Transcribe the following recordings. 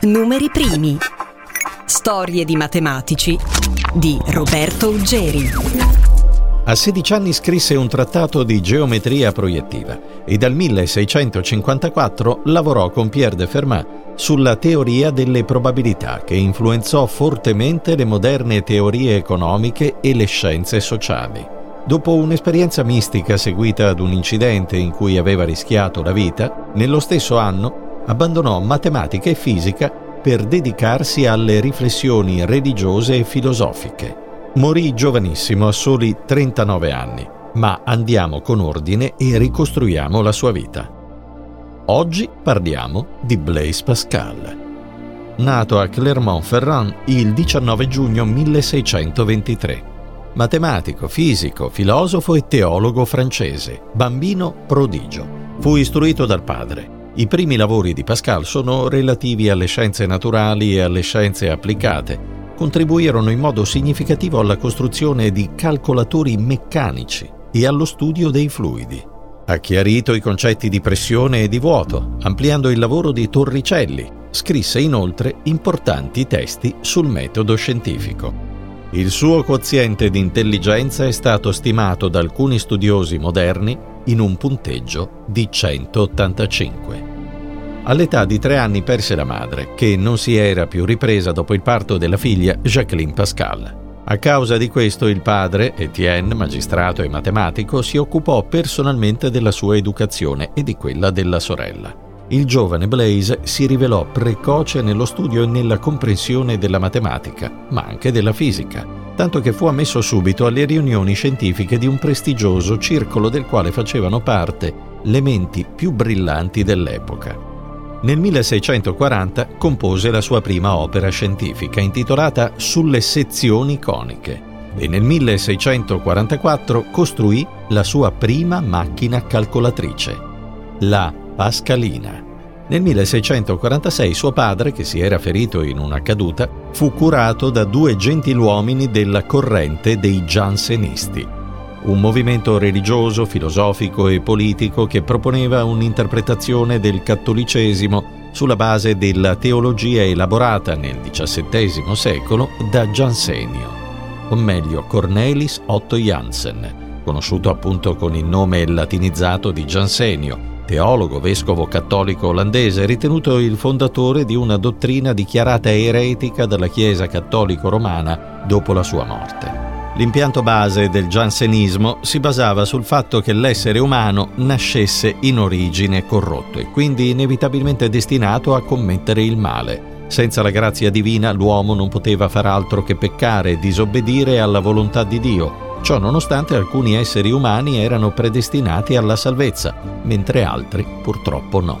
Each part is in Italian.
Numeri primi. Storie di matematici di Roberto Uggeri. A 16 anni scrisse un trattato di geometria proiettiva e dal 1654 lavorò con Pierre de Fermat sulla teoria delle probabilità che influenzò fortemente le moderne teorie economiche e le scienze sociali. Dopo un'esperienza mistica seguita ad un incidente in cui aveva rischiato la vita, nello stesso anno abbandonò matematica e fisica per dedicarsi alle riflessioni religiose e filosofiche. Morì giovanissimo a soli 39 anni, ma andiamo con ordine e ricostruiamo la sua vita. Oggi parliamo di Blaise Pascal. Nato a Clermont-Ferrand il 19 giugno 1623. Matematico, fisico, filosofo e teologo francese, bambino prodigio. Fu istruito dal padre i primi lavori di Pascal sono relativi alle scienze naturali e alle scienze applicate. Contribuirono in modo significativo alla costruzione di calcolatori meccanici e allo studio dei fluidi. Ha chiarito i concetti di pressione e di vuoto, ampliando il lavoro di Torricelli. Scrisse inoltre importanti testi sul metodo scientifico. Il suo quoziente di intelligenza è stato stimato da alcuni studiosi moderni in un punteggio di 185. All'età di tre anni perse la madre, che non si era più ripresa dopo il parto della figlia Jacqueline Pascal. A causa di questo il padre, Etienne, magistrato e matematico, si occupò personalmente della sua educazione e di quella della sorella. Il giovane Blaise si rivelò precoce nello studio e nella comprensione della matematica, ma anche della fisica, tanto che fu ammesso subito alle riunioni scientifiche di un prestigioso circolo del quale facevano parte le menti più brillanti dell'epoca. Nel 1640 compose la sua prima opera scientifica intitolata Sulle sezioni coniche e nel 1644 costruì la sua prima macchina calcolatrice, la Pascalina. Nel 1646 suo padre, che si era ferito in una caduta, fu curato da due gentiluomini della corrente dei Giansenisti un movimento religioso, filosofico e politico che proponeva un'interpretazione del cattolicesimo sulla base della teologia elaborata nel XVII secolo da Giansenio, o meglio Cornelis Otto Jansen, conosciuto appunto con il nome latinizzato di Giansenio, teologo vescovo cattolico olandese, ritenuto il fondatore di una dottrina dichiarata eretica dalla Chiesa cattolico romana dopo la sua morte. L'impianto base del giansenismo si basava sul fatto che l'essere umano nascesse in origine corrotto e quindi inevitabilmente destinato a commettere il male. Senza la grazia divina l'uomo non poteva far altro che peccare e disobbedire alla volontà di Dio. Ciò nonostante alcuni esseri umani erano predestinati alla salvezza, mentre altri purtroppo no.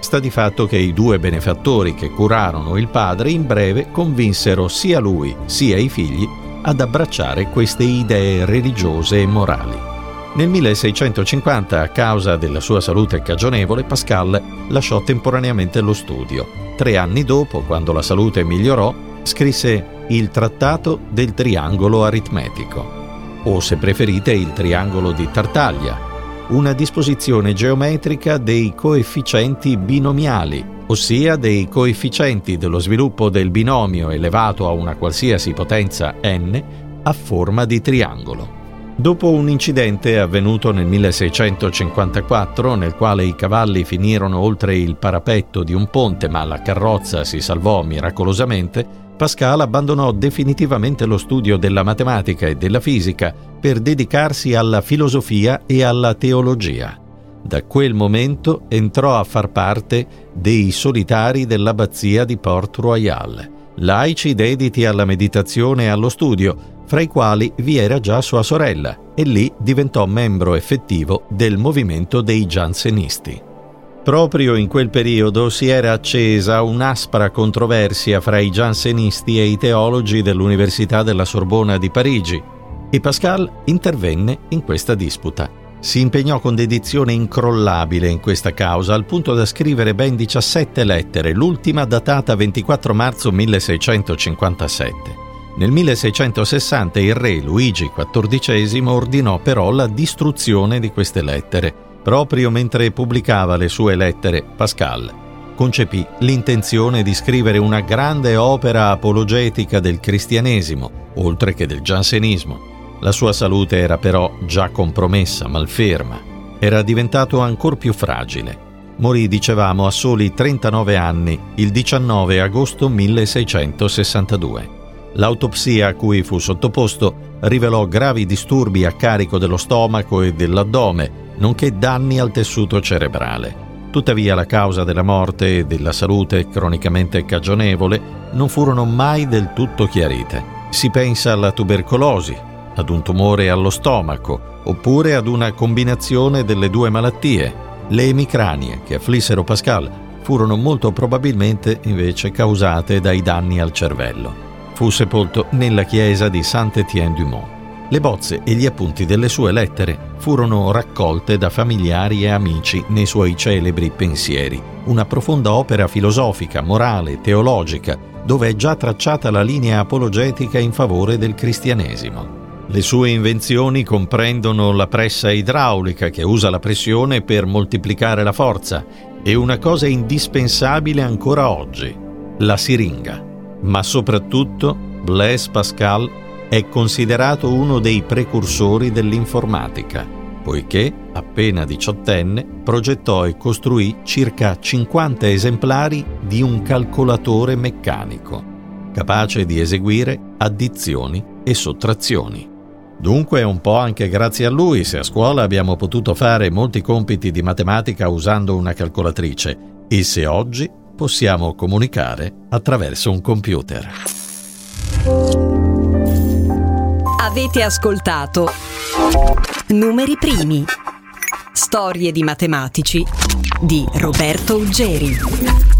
Sta di fatto che i due benefattori che curarono il padre in breve convinsero sia lui sia i figli ad abbracciare queste idee religiose e morali. Nel 1650, a causa della sua salute cagionevole, Pascal lasciò temporaneamente lo studio. Tre anni dopo, quando la salute migliorò, scrisse il Trattato del triangolo aritmetico, o se preferite il triangolo di Tartaglia, una disposizione geometrica dei coefficienti binomiali, ossia dei coefficienti dello sviluppo del binomio elevato a una qualsiasi potenza n a forma di triangolo. Dopo un incidente avvenuto nel 1654, nel quale i cavalli finirono oltre il parapetto di un ponte ma la carrozza si salvò miracolosamente, Pascal abbandonò definitivamente lo studio della matematica e della fisica per dedicarsi alla filosofia e alla teologia. Da quel momento entrò a far parte dei solitari dell'abbazia di Port Royal, laici dediti alla meditazione e allo studio, fra i quali vi era già sua sorella, e lì diventò membro effettivo del movimento dei giansenisti. Proprio in quel periodo si era accesa un'aspra controversia fra i giansenisti e i teologi dell'Università della Sorbona di Parigi, e Pascal intervenne in questa disputa. Si impegnò con dedizione incrollabile in questa causa, al punto da scrivere ben 17 lettere, l'ultima datata 24 marzo 1657. Nel 1660 il re Luigi XIV ordinò però la distruzione di queste lettere. Proprio mentre pubblicava le sue lettere, Pascal concepì l'intenzione di scrivere una grande opera apologetica del cristianesimo, oltre che del giansenismo. La sua salute era però già compromessa, malferma. Era diventato ancora più fragile. Morì, dicevamo, a soli 39 anni, il 19 agosto 1662. L'autopsia a cui fu sottoposto rivelò gravi disturbi a carico dello stomaco e dell'addome, nonché danni al tessuto cerebrale. Tuttavia la causa della morte e della salute cronicamente cagionevole non furono mai del tutto chiarite. Si pensa alla tubercolosi, ad un tumore allo stomaco, oppure ad una combinazione delle due malattie. Le emicranie che afflissero Pascal furono molto probabilmente invece causate dai danni al cervello. Fu sepolto nella chiesa di Saint-Étienne-du-Mont. Le bozze e gli appunti delle sue lettere furono raccolte da familiari e amici nei suoi celebri pensieri, una profonda opera filosofica, morale, teologica, dove è già tracciata la linea apologetica in favore del cristianesimo. Le sue invenzioni comprendono la pressa idraulica che usa la pressione per moltiplicare la forza e una cosa indispensabile ancora oggi, la siringa. Ma soprattutto Blaise Pascal è considerato uno dei precursori dell'informatica, poiché, appena diciottenne, progettò e costruì circa 50 esemplari di un calcolatore meccanico, capace di eseguire addizioni e sottrazioni. Dunque è un po' anche grazie a lui se a scuola abbiamo potuto fare molti compiti di matematica usando una calcolatrice e se oggi possiamo comunicare attraverso un computer. Avete ascoltato Numeri primi. Storie di matematici di Roberto Uggeri.